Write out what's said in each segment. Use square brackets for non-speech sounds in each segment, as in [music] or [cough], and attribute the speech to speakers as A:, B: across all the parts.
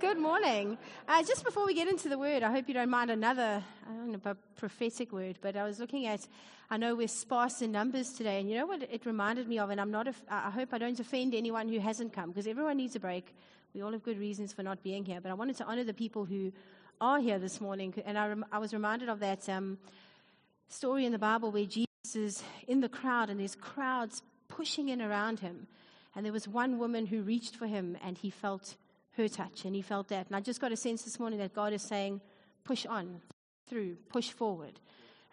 A: Good morning. Uh, just before we get into the word, I hope you don't mind another, I don't know, a prophetic word, but I was looking at, I know we're sparse in numbers today, and you know what it reminded me of, and I'm not, I hope I don't offend anyone who hasn't come, because everyone needs a break. We all have good reasons for not being here, but I wanted to honor the people who are here this morning, and I, rem- I was reminded of that um, story in the Bible where Jesus is in the crowd, and there's crowds pushing in around him, and there was one woman who reached for him, and he felt her touch, and he felt that. And I just got a sense this morning that God is saying, push on, through, push forward.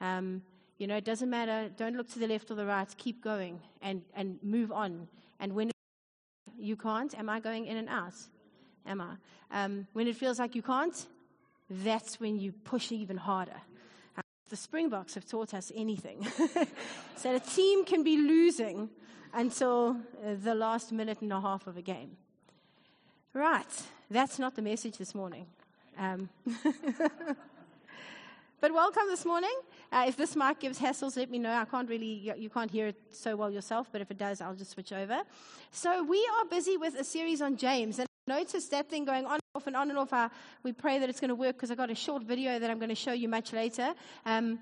A: Um, you know, it doesn't matter. Don't look to the left or the right. Keep going and, and move on. And when you can't, am I going in and out? Am I? Um, when it feels like you can't, that's when you push even harder. Um, the Springboks have taught us anything. [laughs] so a team can be losing until uh, the last minute and a half of a game. Right, that's not the message this morning. Um, [laughs] but welcome this morning. Uh, if this mic gives hassles, let me know. I can't really, you can't hear it so well yourself, but if it does, I'll just switch over. So we are busy with a series on James, and notice that thing going on and off and on and off. We pray that it's going to work because I got a short video that I'm going to show you much later. Um,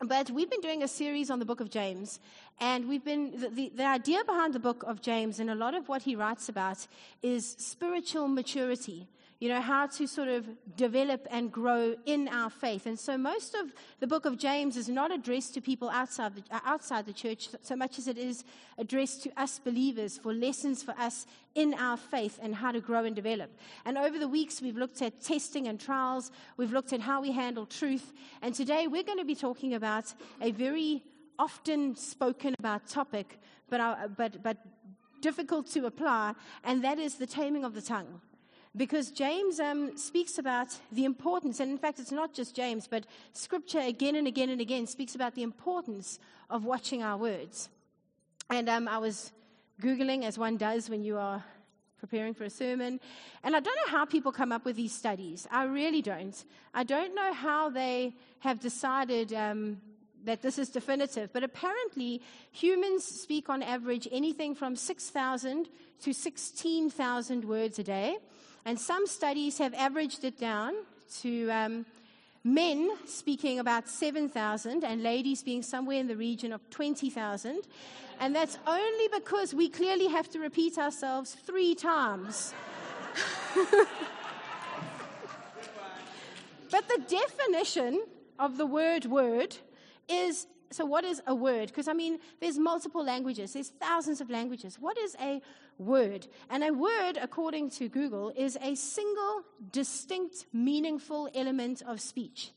A: but we've been doing a series on the book of James, and we've been the, the, the, idea behind the book of James and a lot of what he writes about is spiritual maturity you know, how to sort of develop and grow in our faith. And so most of the book of James is not addressed to people outside the, uh, outside the church so much as it is addressed to us believers for lessons for us in our faith and how to grow and develop. And over the weeks, we've looked at testing and trials. We've looked at how we handle truth. And today we're going to be talking about a very often spoken about topic, but, uh, but, but difficult to apply, and that is the taming of the tongue because James um, speaks about the importance, and in fact, it's not just James, but Scripture again and again and again speaks about the importance of watching our words. And um, I was Googling, as one does when you are preparing for a sermon, and I don't know how people come up with these studies. I really don't. I don't know how they have decided. Um, that this is definitive, but apparently humans speak on average anything from 6,000 to 16,000 words a day. And some studies have averaged it down to um, men speaking about 7,000 and ladies being somewhere in the region of 20,000. And that's only because we clearly have to repeat ourselves three times. [laughs] but the definition of the word word is so what is a word? Because I mean, there's multiple languages, there's thousands of languages. What is a word? And a word, according to Google, is a single, distinct, meaningful element of speech.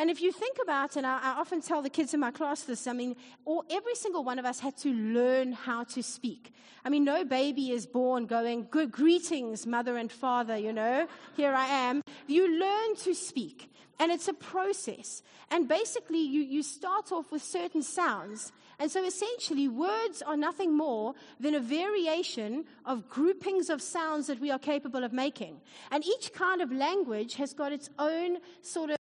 A: And if you think about, it, I, I, often tell the kids in my class this, I mean, all, every single one of us had to learn how to speak. I mean, no baby is born going, good greetings, mother and father, you know, here I am. You learn to speak. And it's a process. And basically, you, you start off with certain sounds. And so essentially, words are nothing more than a variation of groupings of sounds that we are capable of making. And each kind of language has got its own sort of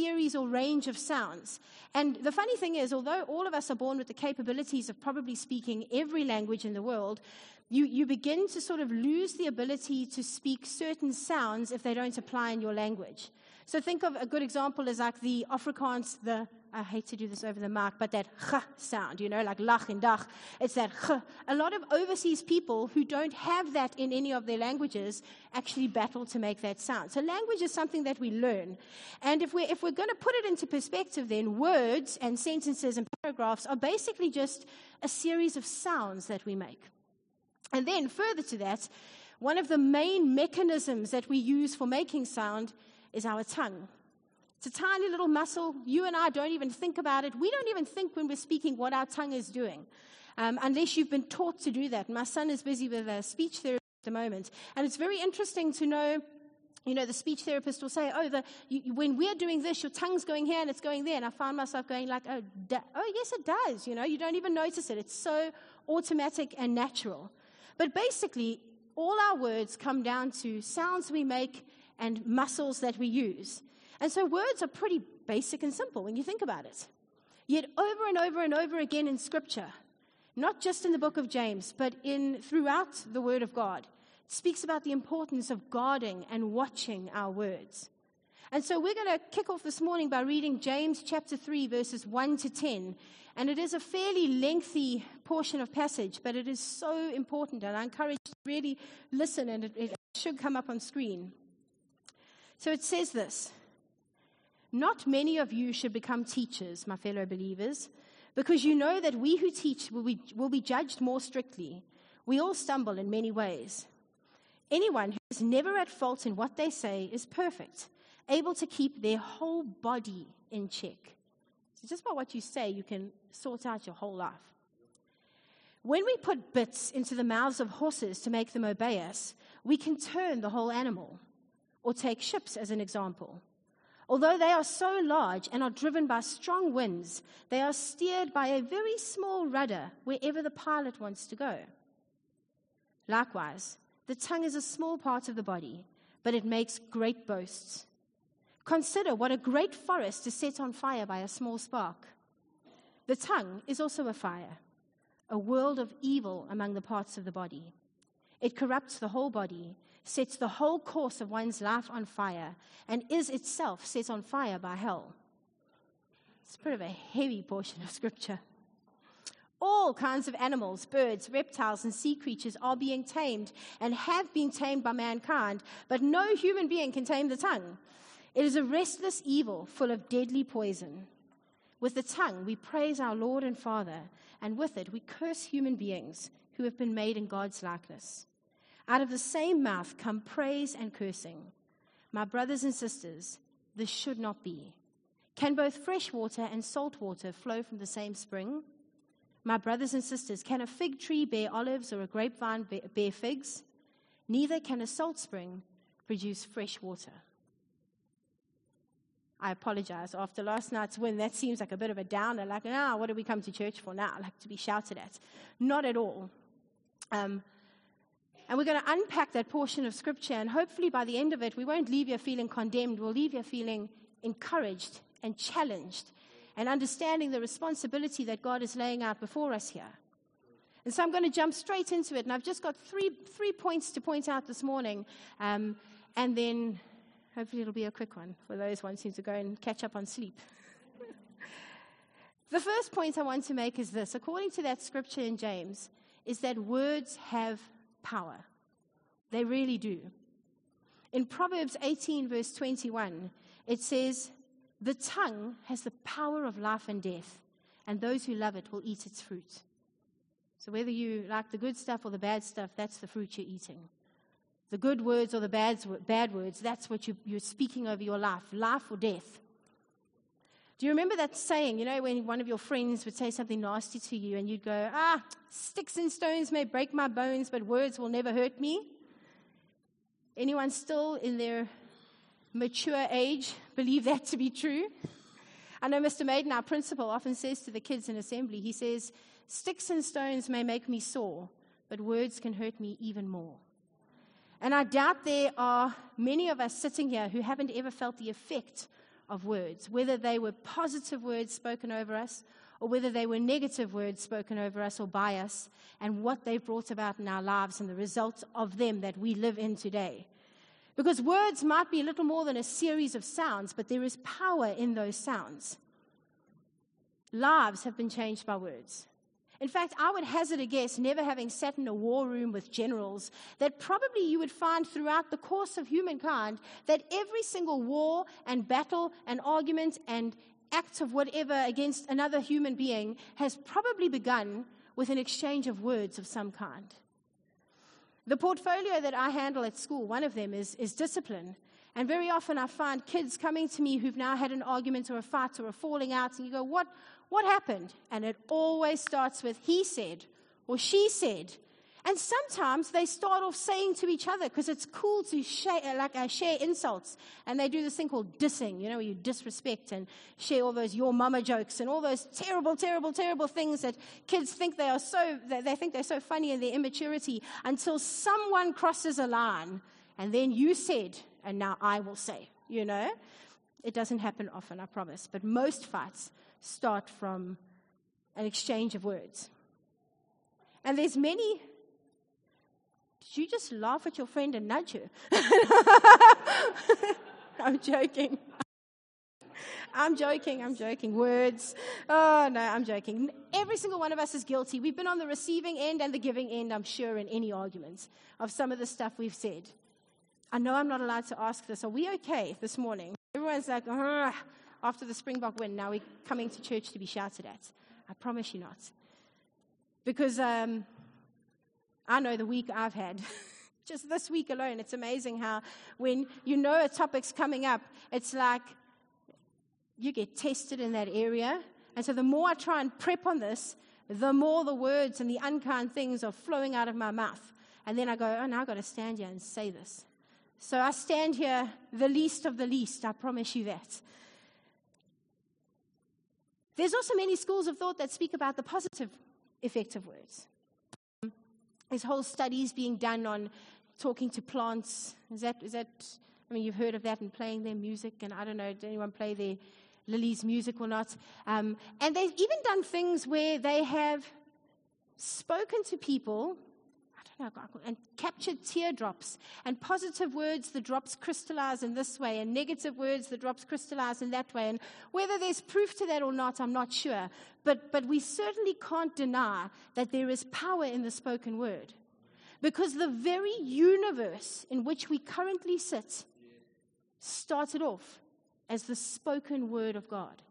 A: series or range of sounds. And the funny thing is, although all of us are born with the capabilities of probably speaking every language in the world, you, you begin to sort of lose the ability to speak certain sounds if they don't apply in your language. So think of a good example is like the Afrikaans, the, I hate to do this over the mark, but that ch sound, you know, like lach and dach. It's that ch. A lot of overseas people who don't have that in any of their languages actually battle to make that sound. So language is something that we learn. And if we're, if we're going to put it into perspective, then words and sentences and paragraphs are basically just a series of sounds that we make. And then further to that, one of the main mechanisms that we use for making sound is our tongue. It's a tiny little muscle. You and I don't even think about it. We don't even think when we're speaking what our tongue is doing, um, unless you've been taught to do that. My son is busy with a speech therapy at the moment, and it's very interesting to know. You know, the speech therapist will say, "Oh, the, you, when we're doing this, your tongue's going here and it's going there." And I find myself going like, "Oh, da- oh, yes, it does." You know, you don't even notice it. It's so automatic and natural. But basically, all our words come down to sounds we make and muscles that we use. And so words are pretty basic and simple when you think about it. Yet over and over and over again in scripture, not just in the book of James, but in throughout the word of God, it speaks about the importance of guarding and watching our words. And so we're going to kick off this morning by reading James chapter 3, verses 1 to 10. And it is a fairly lengthy portion of passage, but it is so important. And I encourage you to really listen, and it, it should come up on screen. So it says this Not many of you should become teachers, my fellow believers, because you know that we who teach will be, will be judged more strictly. We all stumble in many ways. Anyone who is never at fault in what they say is perfect, able to keep their whole body in check. So, just by what you say, you can sort out your whole life. When we put bits into the mouths of horses to make them obey us, we can turn the whole animal. Or take ships as an example. Although they are so large and are driven by strong winds, they are steered by a very small rudder wherever the pilot wants to go. Likewise, the tongue is a small part of the body, but it makes great boasts. Consider what a great forest is set on fire by a small spark. The tongue is also a fire, a world of evil among the parts of the body. It corrupts the whole body, sets the whole course of one's life on fire, and is itself set on fire by hell. It's a bit of a heavy portion of scripture. All kinds of animals, birds, reptiles, and sea creatures are being tamed and have been tamed by mankind, but no human being can tame the tongue. It is a restless evil full of deadly poison. With the tongue, we praise our Lord and Father, and with it, we curse human beings who have been made in God's likeness. Out of the same mouth come praise and cursing. My brothers and sisters, this should not be. Can both fresh water and salt water flow from the same spring? My brothers and sisters, can a fig tree bear olives or a grapevine bear figs? Neither can a salt spring produce fresh water. I apologize. After last night's win, that seems like a bit of a downer. Like, ah, what do we come to church for now? Like to be shouted at. Not at all. Um, and we're going to unpack that portion of scripture, and hopefully by the end of it, we won't leave you feeling condemned. We'll leave you feeling encouraged and challenged and understanding the responsibility that God is laying out before us here. And so I'm going to jump straight into it. And I've just got three, three points to point out this morning. Um, and then hopefully it'll be a quick one for those wanting to go and catch up on sleep. [laughs] the first point I want to make is this according to that scripture in James, is that words have power. They really do. In Proverbs 18, verse 21, it says, the tongue has the power of life and death, and those who love it will eat its fruit. So, whether you like the good stuff or the bad stuff, that's the fruit you're eating. The good words or the bad, bad words, that's what you, you're speaking over your life life or death. Do you remember that saying, you know, when one of your friends would say something nasty to you and you'd go, ah, sticks and stones may break my bones, but words will never hurt me? Anyone still in their mature age believe that to be true. I know Mr. Maiden, our principal, often says to the kids in assembly, he says, Sticks and stones may make me sore, but words can hurt me even more. And I doubt there are many of us sitting here who haven't ever felt the effect of words, whether they were positive words spoken over us or whether they were negative words spoken over us or by us, and what they've brought about in our lives and the results of them that we live in today. Because words might be a little more than a series of sounds, but there is power in those sounds. Lives have been changed by words. In fact, I would hazard a guess, never having sat in a war room with generals, that probably you would find throughout the course of humankind that every single war and battle and argument and act of whatever against another human being has probably begun with an exchange of words of some kind. The portfolio that I handle at school, one of them is, is discipline. And very often I find kids coming to me who've now had an argument or a fight or a falling out, and you go, What, what happened? And it always starts with, He said, or She said, and sometimes they start off saying to each other because it's cool to share, like, uh, share insults. And they do this thing called dissing, you know, where you disrespect and share all those your mama jokes and all those terrible, terrible, terrible things that kids think they are so, they think they're so funny in their immaturity until someone crosses a line. And then you said, and now I will say, you know. It doesn't happen often, I promise. But most fights start from an exchange of words. And there's many Did you just laugh at your friend and nudge her? [laughs] I'm joking. I'm joking. I'm joking. Words. Oh, no, I'm joking. Every single one of us is guilty. We've been on the receiving end and the giving end, I'm sure, in any arguments of some of the stuff we've said. I know I'm not allowed to ask this. Are we okay this morning? Everyone's like, after the Springbok win, now we're coming to church to be shouted at. I promise you not. Because um, I know the week I've had. [laughs] Just this week alone, it's amazing how when you know a topic's coming up, it's like you get tested in that area. And so the more I try and prep on this, the more the words and the unkind things are flowing out of my mouth. And then I go, oh, now I've got to stand here and say this. So I stand here, the least of the least, I promise you that. There's also many schools of thought that speak about the positive effect of words. There's whole studies being done on talking to plants. Is that, is that, I mean, you've heard of that and playing their music, and I don't know, did anyone play their Lily's music or not. Um, and they've even done things where they have spoken to people and captured teardrops and positive words, the drops crystallize in this way, and negative words, the drops crystallize in that way. And whether there's proof to that or not, I'm not sure. But, but we certainly can't deny that there is power in the spoken word. Because the very universe in which we currently sit started off as the spoken word of God.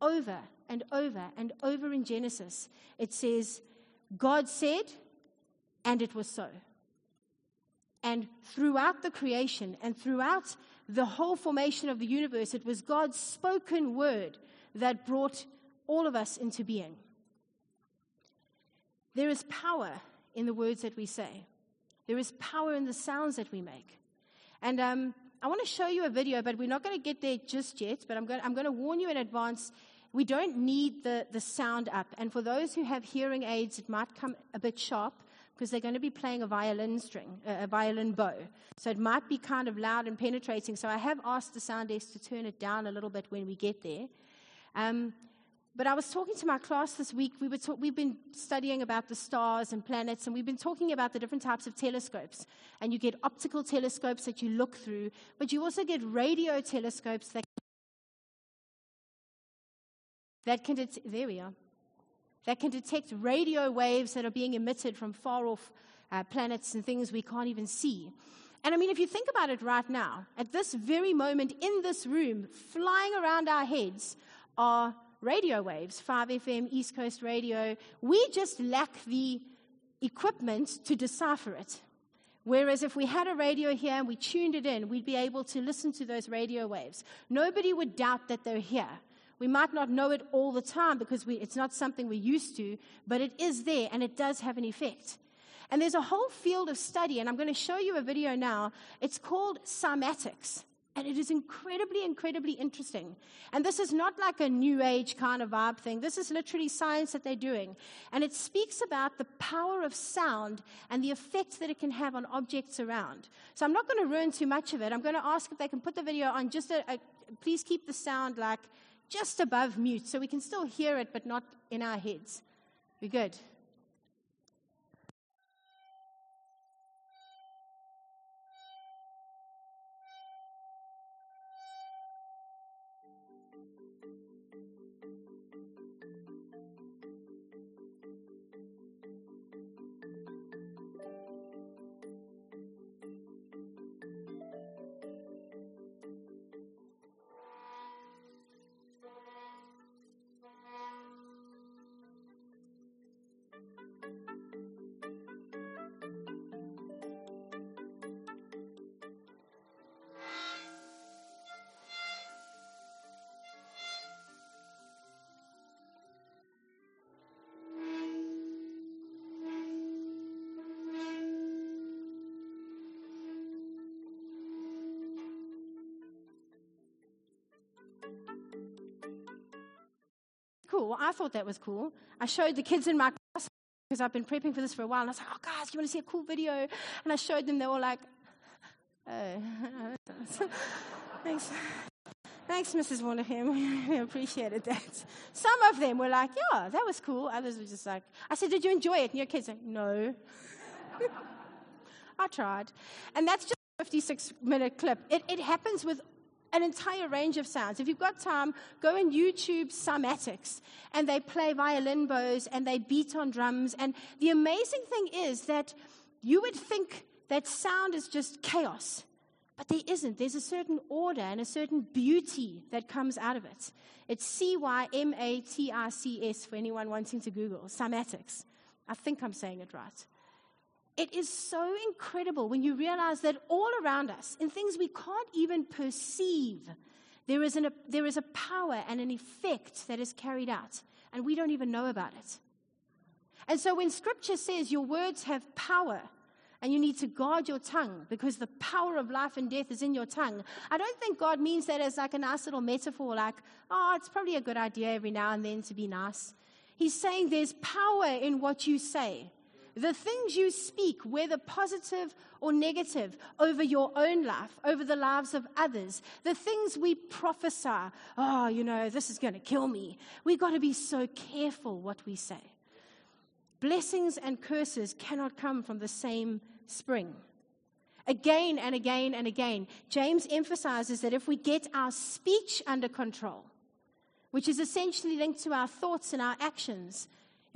A: Over and over and over in Genesis, it says, God said, and it was so. And throughout the creation and throughout the whole formation of the universe, it was God's spoken word that brought all of us into being. There is power in the words that we say, there is power in the sounds that we make. And um, I want to show you a video, but we're not going to get there just yet. But I'm going, I'm going to warn you in advance. We don't need the, the sound up. And for those who have hearing aids, it might come a bit sharp because they're going to be playing a violin string, a violin bow. So it might be kind of loud and penetrating. So I have asked the sound desk to turn it down a little bit when we get there. Um, but I was talking to my class this week. We were talk- we've been studying about the stars and planets, and we've been talking about the different types of telescopes. And you get optical telescopes that you look through, but you also get radio telescopes that, that can det- there we are, that can detect radio waves that are being emitted from far off uh, planets and things we can't even see. And I mean, if you think about it right now, at this very moment in this room, flying around our heads are radio waves, 5FM, East Coast radio. We just lack the equipment to decipher it. Whereas if we had a radio here and we tuned it in, we'd be able to listen to those radio waves. Nobody would doubt that they're here. We might not know it all the time because we, it's not something we're used to, but it is there and it does have an effect. And there's a whole field of study, and I'm going to show you a video now. It's called cymatics. And it is incredibly, incredibly interesting. And this is not like a new age kind of vibe thing. This is literally science that they're doing. And it speaks about the power of sound and the effect that it can have on objects around. So I'm not going to ruin too much of it. I'm going to ask if they can put the video on just a, a please keep the sound like just above mute so we can still hear it, but not in our heads. We're good. Cool. I thought that was cool. I showed the kids in my class because I've been prepping for this for a while. And I was like, oh, guys, you want to see a cool video? And I showed them. They were like, oh. [laughs] Thanks. Thanks, Mrs. Wondergem. [laughs] We appreciated that. Some of them were like, yeah, that was cool. Others were just like, I said, did you enjoy it? And your kids like, no. [laughs] I tried. And that's just a 56 minute clip. It, it happens with an entire range of sounds. If you've got time, go and YouTube cymatics and they play violin bows and they beat on drums. And the amazing thing is that you would think that sound is just chaos, but there isn't. There's a certain order and a certain beauty that comes out of it. It's C Y M A T I C S for anyone wanting to Google, cymatics. I think I'm saying it right. It is so incredible when you realize that all around us, in things we can't even perceive, there is, an, a, there is a power and an effect that is carried out, and we don't even know about it. And so when scripture says your words have power, and you need to guard your tongue because the power of life and death is in your tongue. I don't think God means that as like a nice little metaphor, like, oh, it's probably a good idea every now and then to be nice. He's saying there's power in what you say. The things you speak, whether positive or negative, over your own life, over the lives of others, the things we prophesy, oh, you know, this is going to kill me. We've got to be so careful what we say. Blessings and curses cannot come from the same spring. Again and again and again, James emphasizes that if we get our speech under control, which is essentially linked to our thoughts and our actions,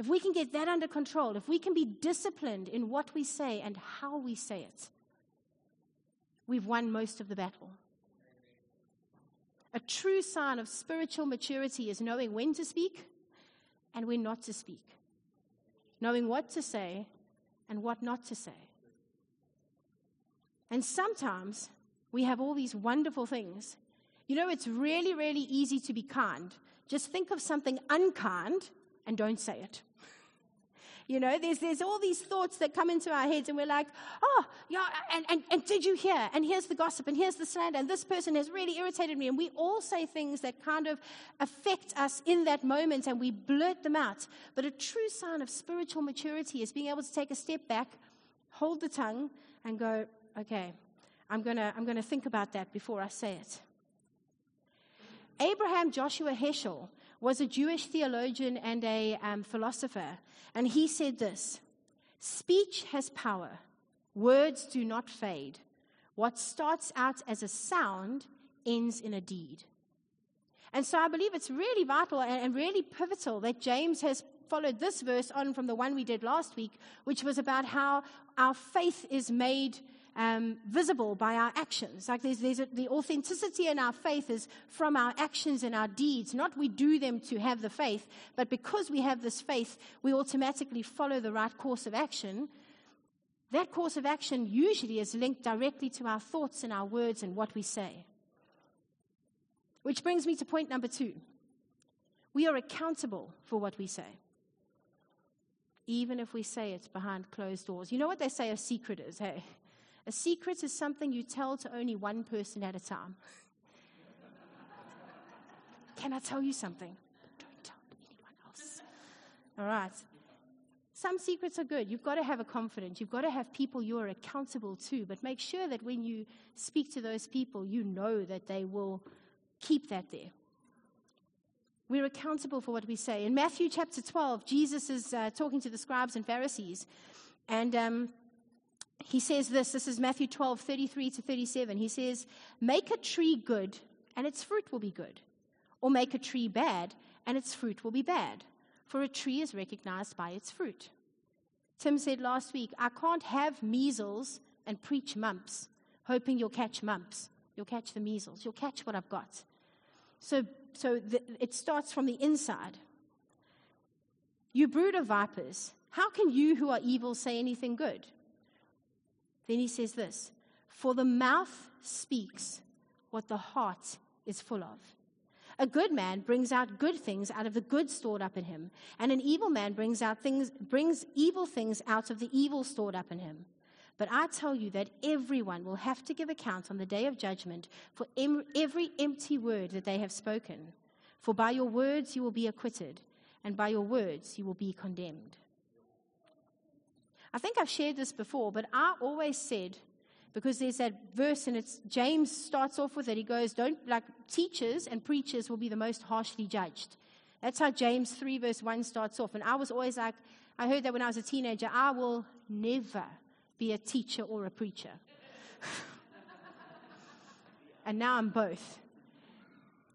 A: if we can get that under control, if we can be disciplined in what we say and how we say it, we've won most of the battle. A true sign of spiritual maturity is knowing when to speak and when not to speak, knowing what to say and what not to say. And sometimes we have all these wonderful things. You know, it's really, really easy to be kind. Just think of something unkind and don't say it. You know, there's, there's all these thoughts that come into our heads, and we're like, oh, yeah, and, and, and did you hear? And here's the gossip, and here's the slander, and this person has really irritated me. And we all say things that kind of affect us in that moment, and we blurt them out. But a true sign of spiritual maturity is being able to take a step back, hold the tongue, and go, okay, I'm going to I'm going to think about that before I say it. Abraham Joshua Heschel was a Jewish theologian and a um, philosopher. And he said this Speech has power, words do not fade. What starts out as a sound ends in a deed. And so I believe it's really vital and really pivotal that James has followed this verse on from the one we did last week, which was about how our faith is made um, visible by our actions. Like there's, there's a, the authenticity in our faith is from our actions and our deeds. Not we do them to have the faith, but because we have this faith, we automatically follow the right course of action. That course of action usually is linked directly to our thoughts and our words and what we say. Which brings me to point number two. We are accountable for what we say, even if we say it behind closed doors. You know what they say a secret is, hey? A secret is something you tell to only one person at a time. Can I tell you something? Don't tell anyone else. All right. Some secrets are good. You've got to have a confidence. You've got to have people you are accountable to, but make sure that when you speak to those people, you know that they will keep that there. We're accountable for what we say. In Matthew chapter 12, Jesus is uh, talking to the scribes and Pharisees, and um, he says this this is Matthew 12, 33 to 37. He says, Make a tree good, and its fruit will be good. Or make a tree bad, and its fruit will be bad. For a tree is recognized by its fruit. Tim said last week, I can't have measles and preach mumps, hoping you'll catch mumps. You'll catch the measles. You'll catch what I've got. So, so the, it starts from the inside. You brood of vipers, how can you who are evil say anything good? Then he says this For the mouth speaks what the heart is full of. A good man brings out good things out of the good stored up in him, and an evil man brings out things brings evil things out of the evil stored up in him. But I tell you that everyone will have to give account on the day of judgment for em- every empty word that they have spoken. For by your words you will be acquitted, and by your words you will be condemned. I think I've shared this before, but I always said, because there's that verse and it's James starts off with it. He goes, Don't like teachers and preachers will be the most harshly judged. That's how James 3, verse 1 starts off. And I was always like, I heard that when I was a teenager, I will never be a teacher or a preacher. [laughs] and now I'm both.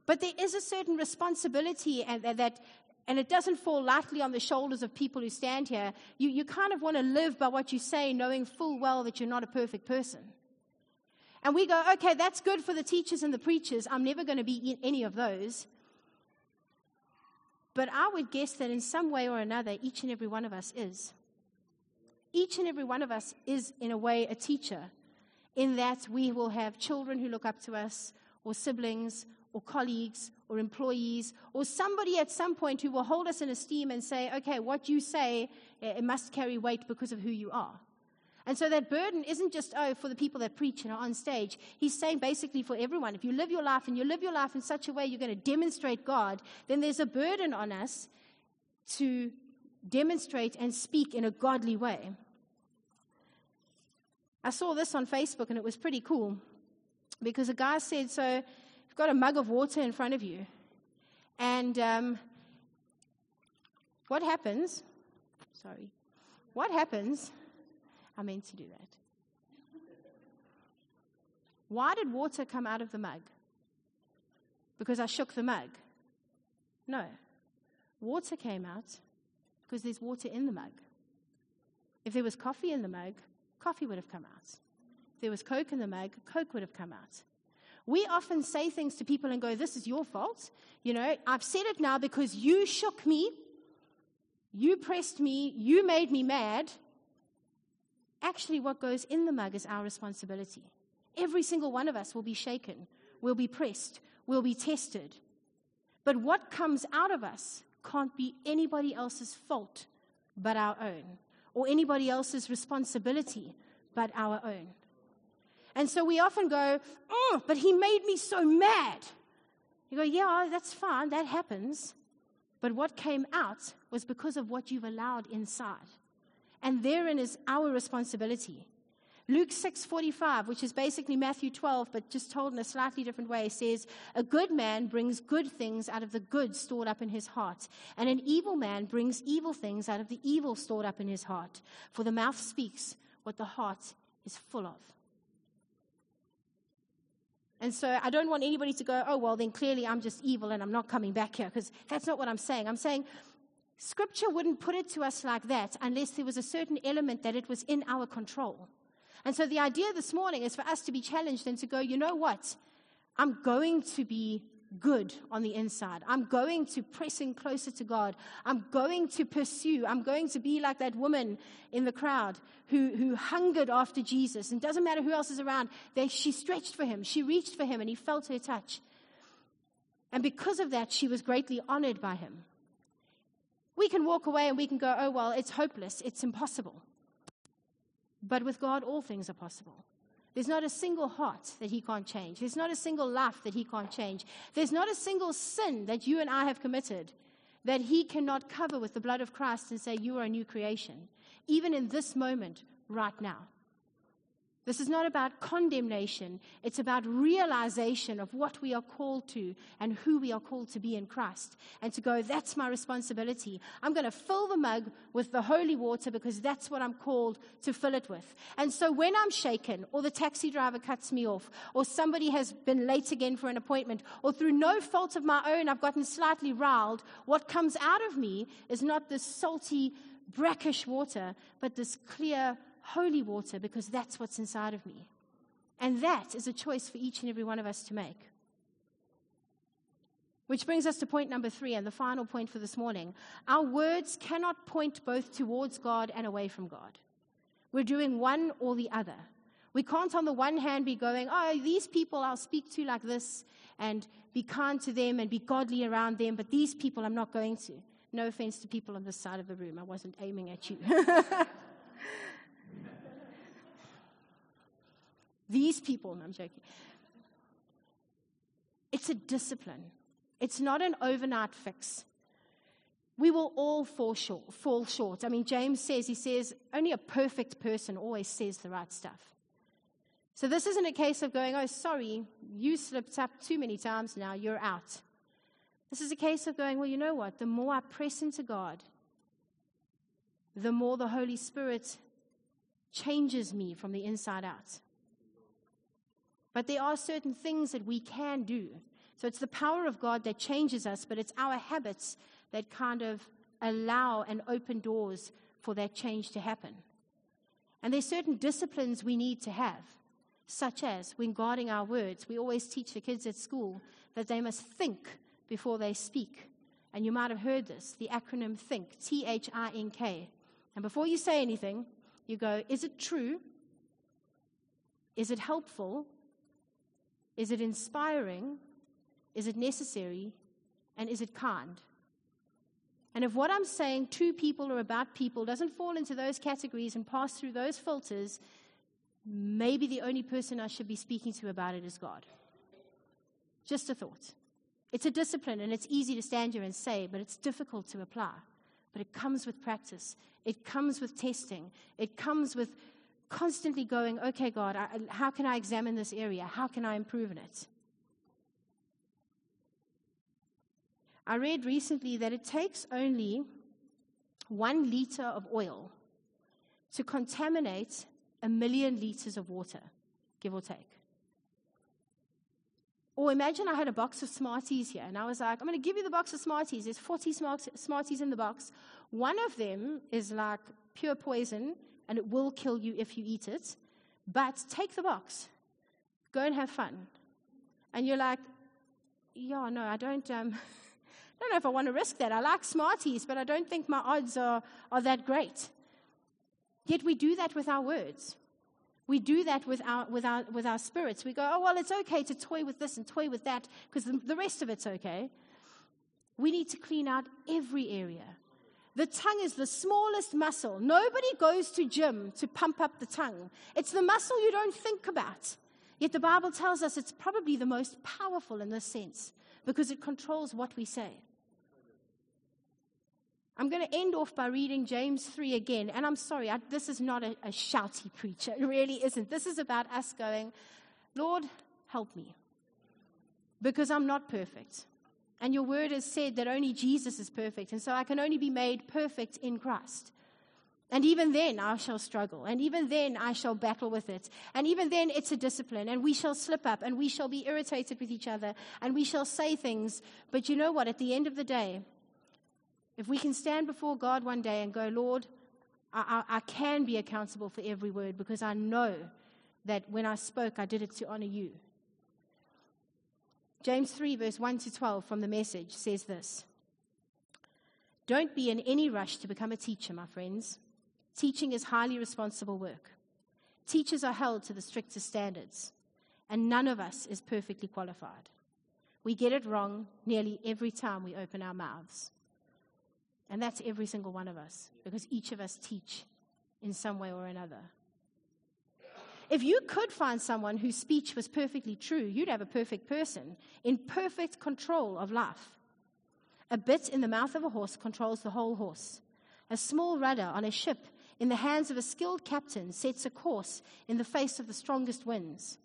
A: But there is a certain responsibility and that and it doesn't fall lightly on the shoulders of people who stand here. You, you kind of want to live by what you say, knowing full well that you're not a perfect person. And we go, okay, that's good for the teachers and the preachers. I'm never going to be any of those. But I would guess that in some way or another, each and every one of us is. Each and every one of us is, in a way, a teacher, in that we will have children who look up to us, or siblings, or colleagues or employees or somebody at some point who will hold us in esteem and say, okay, what you say, it must carry weight because of who you are. And so that burden isn't just, oh, for the people that preach and are on stage. He's saying basically for everyone. If you live your life and you live your life in such a way you're going to demonstrate God, then there's a burden on us to demonstrate and speak in a godly way. I saw this on Facebook and it was pretty cool because a guy said, so got a mug of water in front of you. And um, what happens? Sorry. What happens? I meant to do that. Why did water come out of the mug? Because I shook the mug? No. Water came out because there's water in the mug. If there was coffee in the mug, coffee would have come out. If there was Coke in the mug, Coke would have come out. We often say things to people and go, This is your fault. You know, I've said it now because you shook me, you pressed me, you made me mad. Actually, what goes in the mug is our responsibility. Every single one of us will be shaken, will be pressed, will be tested. But what comes out of us can't be anybody else's fault but our own, or anybody else's responsibility but our own. And so we often go, oh, but he made me so mad. You go, yeah, that's fine, that happens. But what came out was because of what you've allowed inside. And therein is our responsibility. Luke 6:45, which is basically Matthew 12 but just told in a slightly different way, says, "A good man brings good things out of the good stored up in his heart, and an evil man brings evil things out of the evil stored up in his heart, for the mouth speaks what the heart is full of." And so I don't want anybody to go, oh, well, then clearly I'm just evil and I'm not coming back here, because that's not what I'm saying. I'm saying Scripture wouldn't put it to us like that unless there was a certain element that it was in our control. And so the idea this morning is for us to be challenged and to go, you know what? I'm going to be good on the inside. I'm going to press in closer to God. I'm going to pursue. I'm going to be like that woman in the crowd who, who hungered after Jesus. And doesn't matter who else is around, they, she stretched for him. She reached for him and he felt her touch. And because of that, she was greatly honored by him. We can walk away and we can go, oh, well, it's hopeless. It's impossible. But with God, all things are possible. There's not a single heart that he can't change. There's not a single life that he can't change. There's not a single sin that you and I have committed that he cannot cover with the blood of Christ and say, You are a new creation, even in this moment, right now. This is not about condemnation. It's about realization of what we are called to and who we are called to be in Christ. And to go, that's my responsibility. I'm going to fill the mug with the holy water because that's what I'm called to fill it with. And so when I'm shaken, or the taxi driver cuts me off, or somebody has been late again for an appointment, or through no fault of my own, I've gotten slightly riled, what comes out of me is not this salty, brackish water, but this clear, holy water because that's what's inside of me. And that is a choice for each and every one of us to make. Which brings us to point number three and the final point for this morning. Our words cannot point both towards God and away from God. We're doing one or the other. We can't, on the one hand, be going, oh, these people I'll speak to like this and be kind to them and be godly around them, but these people I'm not going to. No offense to people on this side of the room. I wasn't aiming at you. [laughs] These people, no, I'm joking. It's a discipline. It's not an overnight fix. We will all fall short, fall short. I mean, James says, he says, only a perfect person always says the right stuff. So this isn't a case of going, oh, sorry, you slipped up too many times now, you're out. This is a case of going, well, you know what? The more I press into God, the more the Holy Spirit changes me from the inside out. But there are certain things that we can do. So it's the power of God that changes us, but it's our habits that kind of allow and open doors for that change to happen. And there's certain disciplines we need to have, such as when guarding our words. We always teach the kids at school that they must think before they speak. And you might have heard this the acronym THINK, T H I N K. And before you say anything, you go, Is it true? Is it helpful? Is it inspiring? Is it necessary? And is it kind? And if what I'm saying to people or about people doesn't fall into those categories and pass through those filters, maybe the only person I should be speaking to about it is God. Just a thought. It's a discipline and it's easy to stand here and say, but it's difficult to apply. But it comes with practice, it comes with testing, it comes with constantly going, okay, God, I, how can I examine this area? How can I improve in it? I read recently that it takes only one liter of oil to contaminate a million liters of water, give or take. Or imagine I had a box of Smarties here, and I was like, I'm going to give you the box of Smarties. There's 40 Smarties in the box. One of them is like pure poison, and it will kill you if you eat it. But take the box, go and have fun. And you're like, yeah, no, I don't. Um, [laughs] I don't know if I want to risk that. I like Smarties, but I don't think my odds are, are that great. Yet we do that with our words. We do that with our, with, our, with our spirits. We go, oh, well, it's okay to toy with this and toy with that because the, the rest of it's okay. We need to clean out every area. The tongue is the smallest muscle. Nobody goes to gym to pump up the tongue. It's the muscle you don't think about. Yet the Bible tells us it's probably the most powerful in this sense because it controls what we say. I'm going to end off by reading James 3 again. And I'm sorry, I, this is not a, a shouty preacher. [laughs] It really isn't. This is about us going, Lord, help me. Because I'm not perfect. And your word has said that only Jesus is perfect. And so I can only be made perfect in Christ. And even then, I shall struggle. And even then, I shall battle with it. And even then, it's a discipline. And we shall slip up. And we shall be irritated with each other. And we shall say things. But you know what? At the end of the day, if we can stand before God one day and go, Lord, I, I, I, can be accountable for every word because I know that when I spoke, I did it to honor you. James 3, verse 1 to 12 from the message says this Don't be in any rush to become a teacher, my friends. Teaching is highly responsible work. Teachers are held to the strictest standards, and none of us is perfectly qualified. We get it wrong nearly every time we open our mouths. And that's every single one of us, because each of us teach in some way or another. If you could find someone whose speech was perfectly true, you'd have a perfect person in perfect control of life. A bit in the mouth of a horse controls the whole horse. A small rudder on a ship in the hands of a skilled captain sets a course in the face of the strongest winds.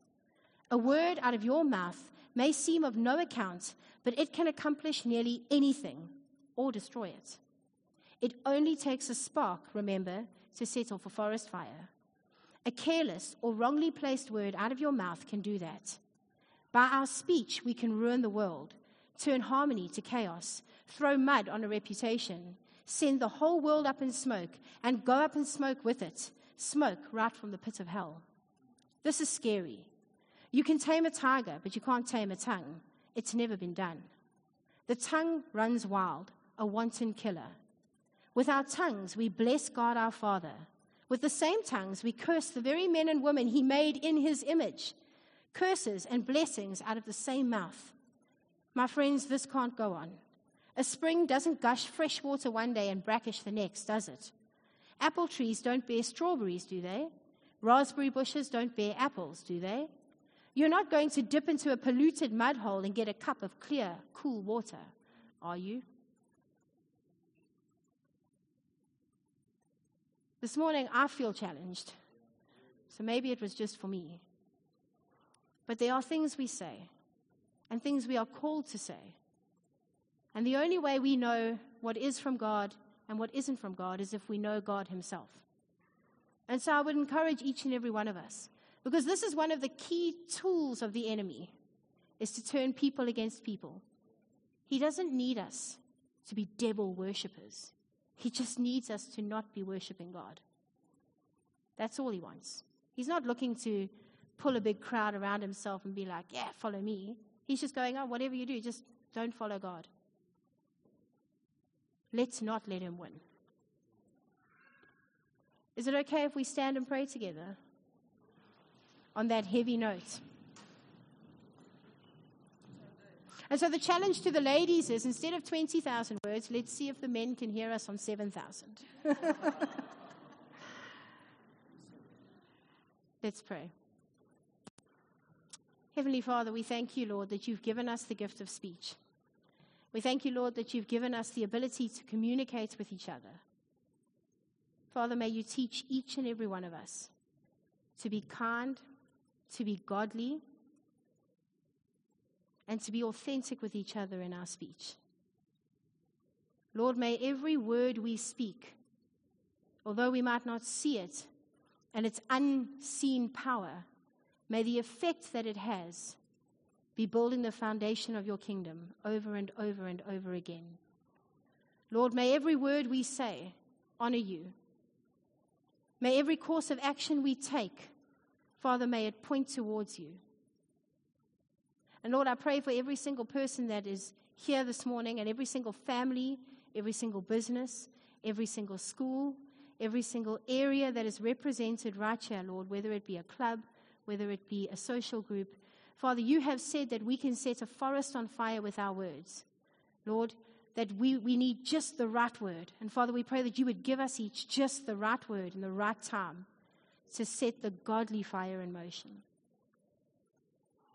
A: A word out of your mouth may seem of no account, but it can accomplish nearly anything or destroy it. It only takes a spark, remember, to set off a forest fire. A careless or wrongly placed word out of your mouth can do that. By our speech, we can ruin the world, turn harmony to chaos, throw mud on a reputation, send the whole world up in smoke, and go up in smoke with it smoke right from the pit of hell. This is scary. You can tame a tiger, but you can't tame a tongue. It's never been done. The tongue runs wild, a wanton killer. With our tongues, we bless God our Father. With the same tongues, we curse the very men and women He made in His image. Curses and blessings out of the same mouth. My friends, this can't go on. A spring doesn't gush fresh water one day and brackish the next, does it? Apple trees don't bear strawberries, do they? Raspberry bushes don't bear apples, do they? You're not going to dip into a polluted mud hole and get a cup of clear, cool water, are you? This morning, I feel challenged. So maybe it was just for me. But there are things we say and things we are called to say. And the only way we know what is from God and what isn't from God is if we know God Himself. And so I would encourage each and every one of us, because this is one of the key tools of the enemy, is to turn people against people. He doesn't need us to be devil worshippers. He just needs us to not be worshiping God. That's all he wants. He's not looking to pull a big crowd around himself and be like, yeah, follow me. He's just going, oh, whatever you do, just don't follow God. Let's not let him win. Is it okay if we stand and pray together on that heavy note? And so the challenge to the ladies is instead of 20,000 words, let's see if the men can hear us on 7,000. [laughs] let's pray. Heavenly Father, we thank you, Lord, that you've given us the gift of speech. We thank you, Lord, that you've given us the ability to communicate with each other. Father, may you teach each and every one of us to be kind, to be godly, and to be authentic with each other in our speech. Lord, may every word we speak, although we might not see it and its unseen power, may the effect that it has be building the foundation of your kingdom over and over and over again. Lord, may every word we say honor you. May every course of action we take, Father, may it point towards you. And Lord, I pray for every single person that is here this morning and every single family, every single business, every single school, every single area that is represented right here, Lord, whether it be a club, whether it be a social group. Father, you have said that we can set a forest on fire with our words. Lord, that we, we need just the right word. And Father, we pray that you would give us each just the right word in the right time to set the godly fire in motion.